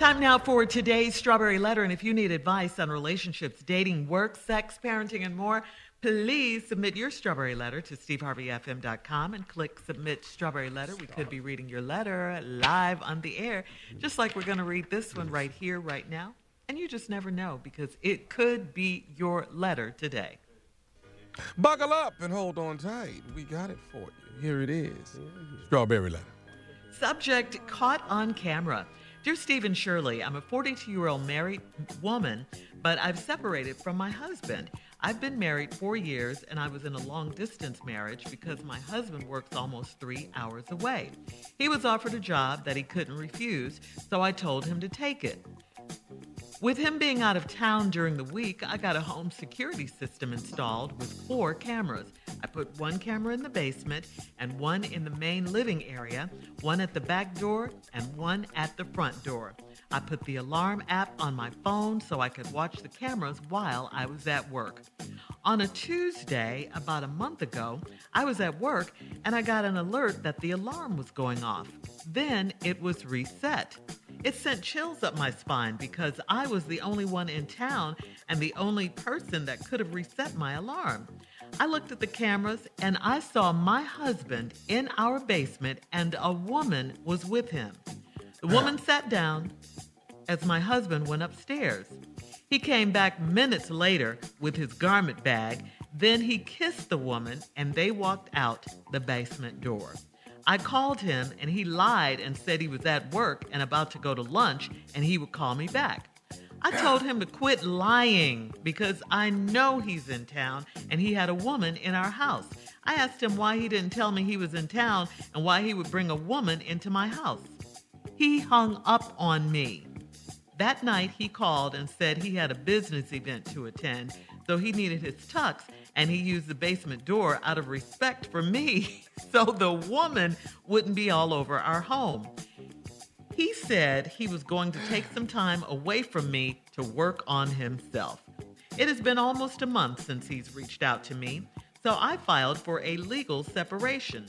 Time now for today's Strawberry Letter. And if you need advice on relationships, dating, work, sex, parenting, and more, please submit your Strawberry Letter to steveharveyfm.com and click Submit Strawberry Letter. We could be reading your letter live on the air, just like we're going to read this one right here, right now. And you just never know because it could be your letter today. Buckle up and hold on tight. We got it for you. Here it is Strawberry Letter. Subject caught on camera. Dear Steve and Shirley, I'm a 42 year old married woman, but I've separated from my husband. I've been married four years and I was in a long distance marriage because my husband works almost three hours away. He was offered a job that he couldn't refuse, so I told him to take it. With him being out of town during the week, I got a home security system installed with four cameras. I put one camera in the basement and one in the main living area, one at the back door, and one at the front door. I put the alarm app on my phone so I could watch the cameras while I was at work. On a Tuesday, about a month ago, I was at work and I got an alert that the alarm was going off. Then it was reset. It sent chills up my spine because I was the only one in town and the only person that could have reset my alarm. I looked at the cameras and I saw my husband in our basement and a woman was with him. The woman sat down as my husband went upstairs. He came back minutes later with his garment bag. Then he kissed the woman and they walked out the basement door. I called him and he lied and said he was at work and about to go to lunch and he would call me back. I told him to quit lying because I know he's in town and he had a woman in our house. I asked him why he didn't tell me he was in town and why he would bring a woman into my house. He hung up on me. That night he called and said he had a business event to attend, so he needed his tux and he used the basement door out of respect for me so the woman wouldn't be all over our home. He said he was going to take some time away from me to work on himself. It has been almost a month since he's reached out to me, so I filed for a legal separation.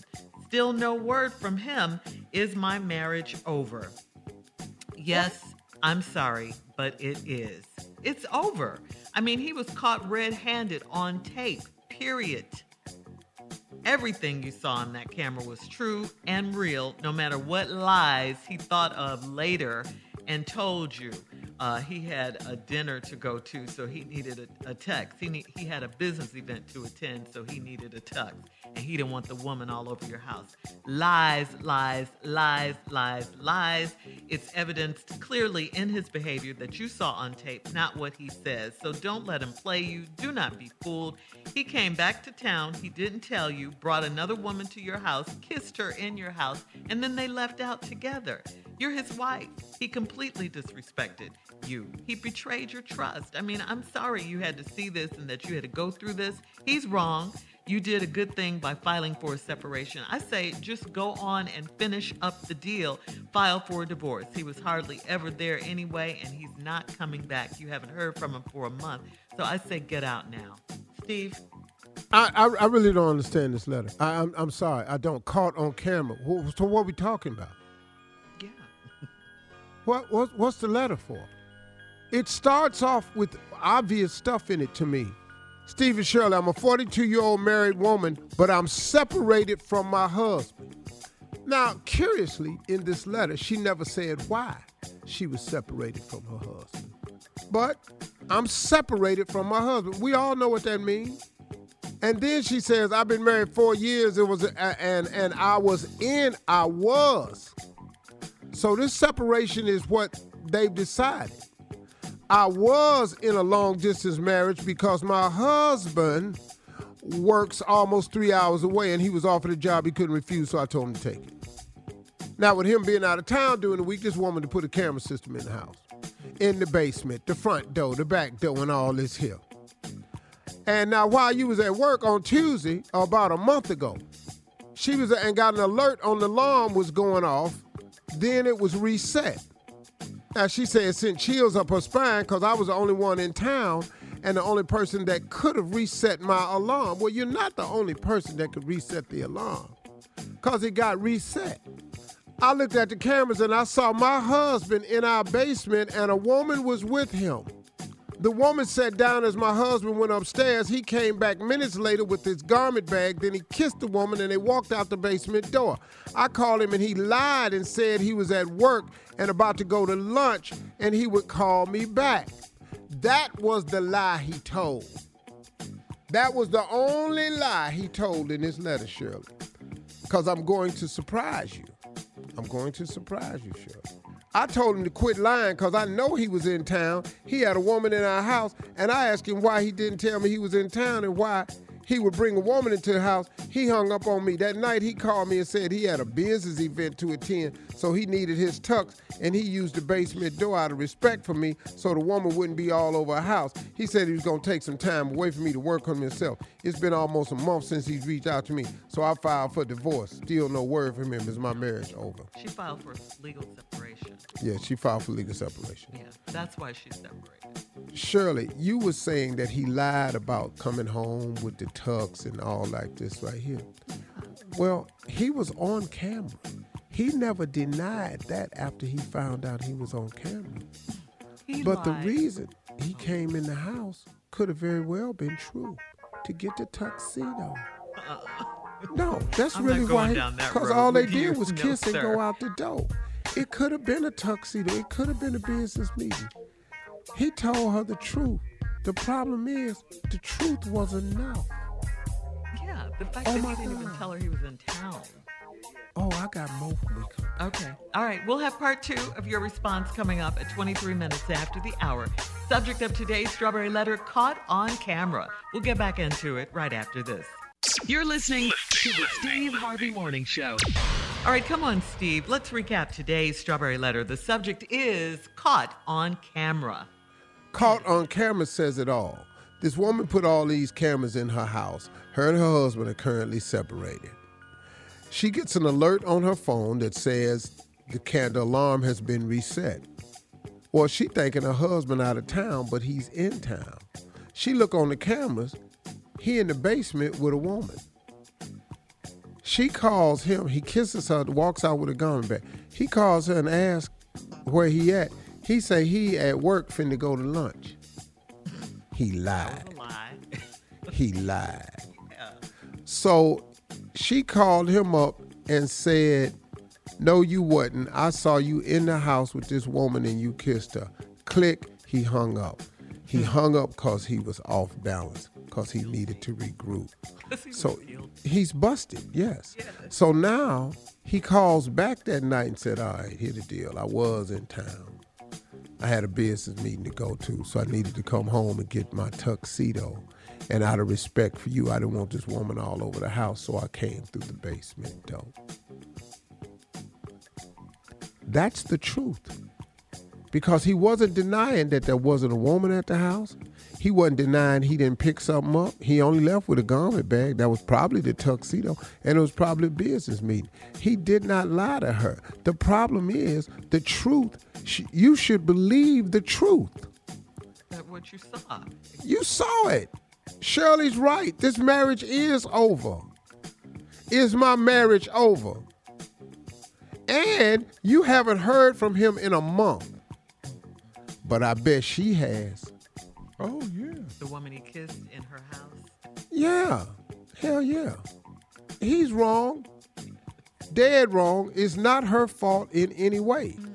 Still no word from him. Is my marriage over? Yes, I'm sorry, but it is. It's over. I mean, he was caught red handed on tape, period. Everything you saw on that camera was true and real, no matter what lies he thought of later and told you. Uh, he had a dinner to go to, so he needed a, a tux. He, he had a business event to attend, so he needed a tux. And he didn't want the woman all over your house. Lies, lies, lies, lies, lies. It's evidenced clearly in his behavior that you saw on tape, not what he says. So don't let him play you. Do not be fooled. He came back to town. He didn't tell you, brought another woman to your house, kissed her in your house, and then they left out together. You're his wife. He completely disrespected you. He betrayed your trust. I mean, I'm sorry you had to see this and that you had to go through this. He's wrong. You did a good thing by filing for a separation. I say just go on and finish up the deal, file for a divorce. He was hardly ever there anyway, and he's not coming back. You haven't heard from him for a month. So I say get out now. Steve? I, I, I really don't understand this letter. I, I'm, I'm sorry. I don't. Caught on camera. So what are we talking about? What, what what's the letter for? It starts off with obvious stuff in it to me. Steve and Shirley, I'm a 42 year old married woman, but I'm separated from my husband. Now, curiously, in this letter, she never said why she was separated from her husband. But I'm separated from my husband. We all know what that means. And then she says, I've been married four years. It was and and I was in, I was. So this separation is what they've decided. I was in a long distance marriage because my husband works almost three hours away and he was offered a job he couldn't refuse, so I told him to take it. Now, with him being out of town during the week, this woman to put a camera system in the house, in the basement, the front door, the back door, and all this here. And now, while you was at work on Tuesday, about a month ago, she was and got an alert on the alarm was going off. Then it was reset. Now she said it sent chills up her spine because I was the only one in town and the only person that could have reset my alarm. Well, you're not the only person that could reset the alarm because it got reset. I looked at the cameras and I saw my husband in our basement and a woman was with him. The woman sat down as my husband went upstairs. He came back minutes later with his garment bag. Then he kissed the woman and they walked out the basement door. I called him and he lied and said he was at work and about to go to lunch and he would call me back. That was the lie he told. That was the only lie he told in this letter, Shirley. Because I'm going to surprise you. I'm going to surprise you, Shirley. I told him to quit lying because I know he was in town. He had a woman in our house, and I asked him why he didn't tell me he was in town and why he would bring a woman into the house. He hung up on me. That night, he called me and said he had a business event to attend, so he needed his tux, and he used the basement door out of respect for me so the woman wouldn't be all over our house. He said he was going to take some time away from me to work on himself. It's been almost a month since he's reached out to me, so I filed for divorce. Still no word from him. Is my marriage over? She filed for legal separation. Yeah, she filed for legal separation. Yeah, that's why she's separated. Shirley, you were saying that he lied about coming home with the tux and all like this right here. Well, he was on camera. He never denied that after he found out he was on camera. He But the reason he came in the house could have very well been true to get the tuxedo. No, that's I'm really why. Because all they did was No, kiss and go out the door. It could have been a tuxedo. It could have been a business meeting. He told her the truth. The problem is, the truth was enough. Yeah, the fact Oh that my he didn't even tell her he was in town. Oh, I got more for me. Okay. All right. We'll have part two of your response coming up at 23 minutes after the hour. Subject of today's Strawberry Letter caught on camera. We'll get back into it right after this. You're listening to the Steve Harvey Morning Show. All right, come on, Steve. Let's recap today's Strawberry Letter. The subject is caught on camera. Caught on camera says it all. This woman put all these cameras in her house. Her and her husband are currently separated. She gets an alert on her phone that says the can- the alarm has been reset. Well, she thinking her husband out of town, but he's in town. She look on the cameras. He in the basement with a woman. She calls him. He kisses her, walks out with a gun back. He calls her and asks where he at. He say he at work finna go to lunch. He lied. Lie. He lied. So she called him up and said, No, you wasn't. I saw you in the house with this woman and you kissed her. Click, he hung up. He hung up because he was off balance, because he needed to regroup. So he's busted, yes. So now he calls back that night and said, All right, here the deal. I was in town. I had a business meeting to go to, so I needed to come home and get my tuxedo. And out of respect for you, I didn't want this woman all over the house, so I came through the basement door. That's the truth. Because he wasn't denying that there wasn't a woman at the house. He wasn't denying he didn't pick something up. He only left with a garment bag that was probably the tuxedo, and it was probably a business meeting. He did not lie to her. The problem is the truth. You should believe the truth. That what you saw. You saw it. Shirley's right. This marriage is over. Is my marriage over? And you haven't heard from him in a month. But I bet she has. Oh, yeah. The woman he kissed in her house. Yeah. Hell yeah. He's wrong. Dead wrong. It's not her fault in any way. Mm.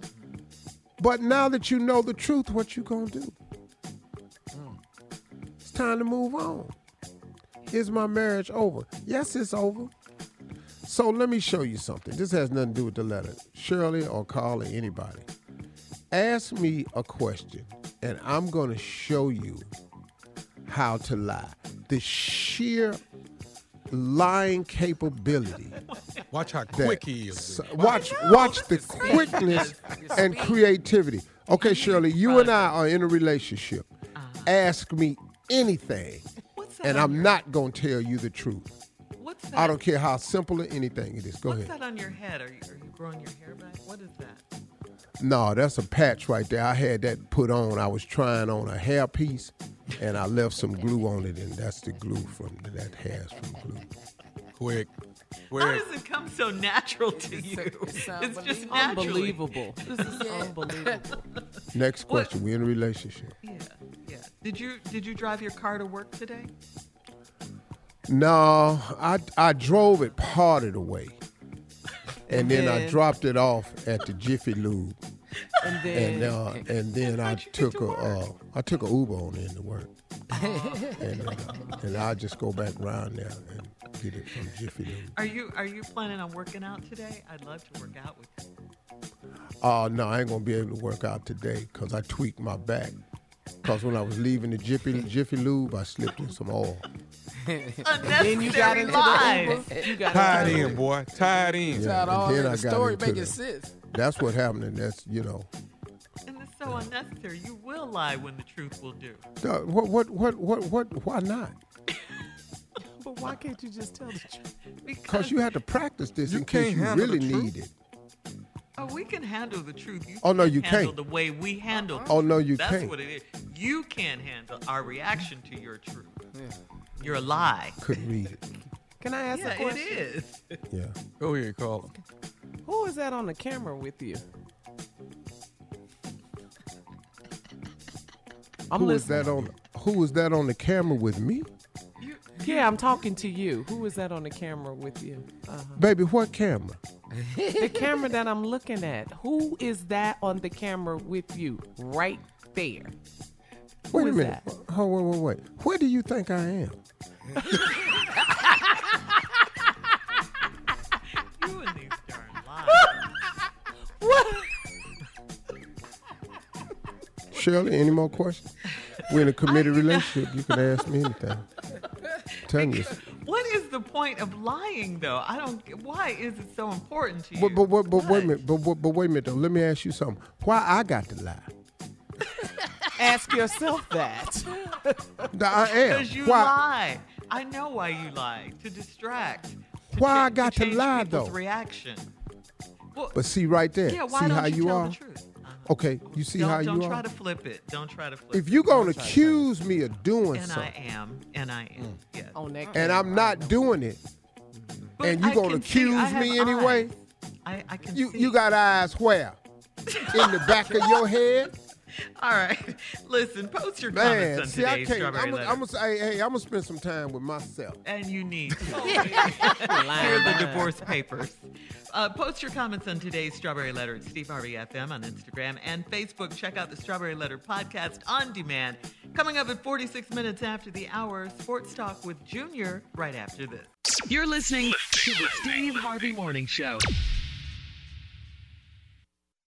But now that you know the truth, what you gonna do? Mm. It's time to move on. Is my marriage over? Yes, it's over. So let me show you something. This has nothing to do with the letter. Shirley or Carl or anybody. Ask me a question, and I'm gonna show you how to lie. The sheer lying capability. Watch how that- quick he is. watch, watch the quickness and creativity. Okay, Shirley, you and I are in a relationship. Uh-huh. Ask me anything, and I'm not gonna tell you the truth. What's that? I don't care how simple or anything it is. Go What's ahead. What's that on your head? Are you, are you growing your hair back? What is that? No, that's a patch right there. I had that put on. I was trying on a hair piece, and I left some glue on it, and that's the glue from that has from glue. Quick. How Where does it come so natural to It's- you? it sounds It's just naturally. Unbelievable. This is unbelievable. Next question. We in a relationship. Yeah, yeah. Did you did you drive your car to work today? No, I I drove it part of the way, and then I dropped it off at the Jiffy Lube, And then and uh, and then I How'd you get took to a work? uh, I took a Uber on in to work, and uh, and I just go back around there and get it from Jiffy Lube. Are you are you planning on working out today? I'd love to work out with you. Oh no, I ain't gonna be able to work out today because I tweaked my back. Cause when I was leaving the Jiffy Jiffy Lube, I slipped in some oil. then you got Unnecessary into lies. the Uber. You got tied in, boy. Tied in. Yeah. Got and all then the story making sense. That's what happened, and that's you know. And it's so unnecessary. You will lie when the truth will do. Uh, What what what what what? Why not? But why can't you just tell the truth? Because you had to practice this You in case you really need it. Oh, we can handle the truth. You Oh, no, you handle can't. the way we handle. Oh, no, you That's can't. That's what it is. You can't handle our reaction to your truth. You're a lie. Couldn't read it. Can I ask Yeah, a it question? is. Yeah. Go ahead, call him. Who is that on the camera with you? I'm Who is listening. that on? Who is that on the camera with me, You, Yeah, I'm talking to you. Who is that on the camera with you? Uh-huh. baby? What camera? The camera that I'm looking at. Who is that on the camera with you? Right there. Who Wait a minute. that? Oh, wait, wait, wait. Where do you think I am? Shirley, any more questions? We're in a committed relationship. You can ask me anything. Tanya. What is the point of lying, though? I don't. Why is it so important to you? But, but, but, but wait a minute. But, but, but wait a minute, though. Let me ask you something. Why I got to lie? Ask yourself that. I am. Because you why? lie. I know why you lie. To distract. To Why cha- I got to change lie, people's though? Reaction. Well, But see right there. yeah. Why see don't how you, you tell are. the truth? Okay, you see don't how don't you try to flip it. Don't try to flip it. if you're gonna accuse me of doing and I am, and I am, Mm. yes. On that and I'm not doing it, But and you're gonna can see- I accuse me anyway? eyes. I, I can you see. you got eyes where? In the back of your head, All right. Listen, post your man. comments on See, I today's can't. Strawberry I'm Letter. gonna say, hey, I'm gonna spend some time with myself. and you need to. Lying Hear the divorce papers. Uh, post your comments on today's Strawberry Letter at Steve Harvey FM on Instagram and Facebook. Check out the Strawberry Letter podcast on demand. Coming up at 46 minutes after the hour, Sports Talk with Junior right after this. You're listening to the Steve Harvey Morning Show.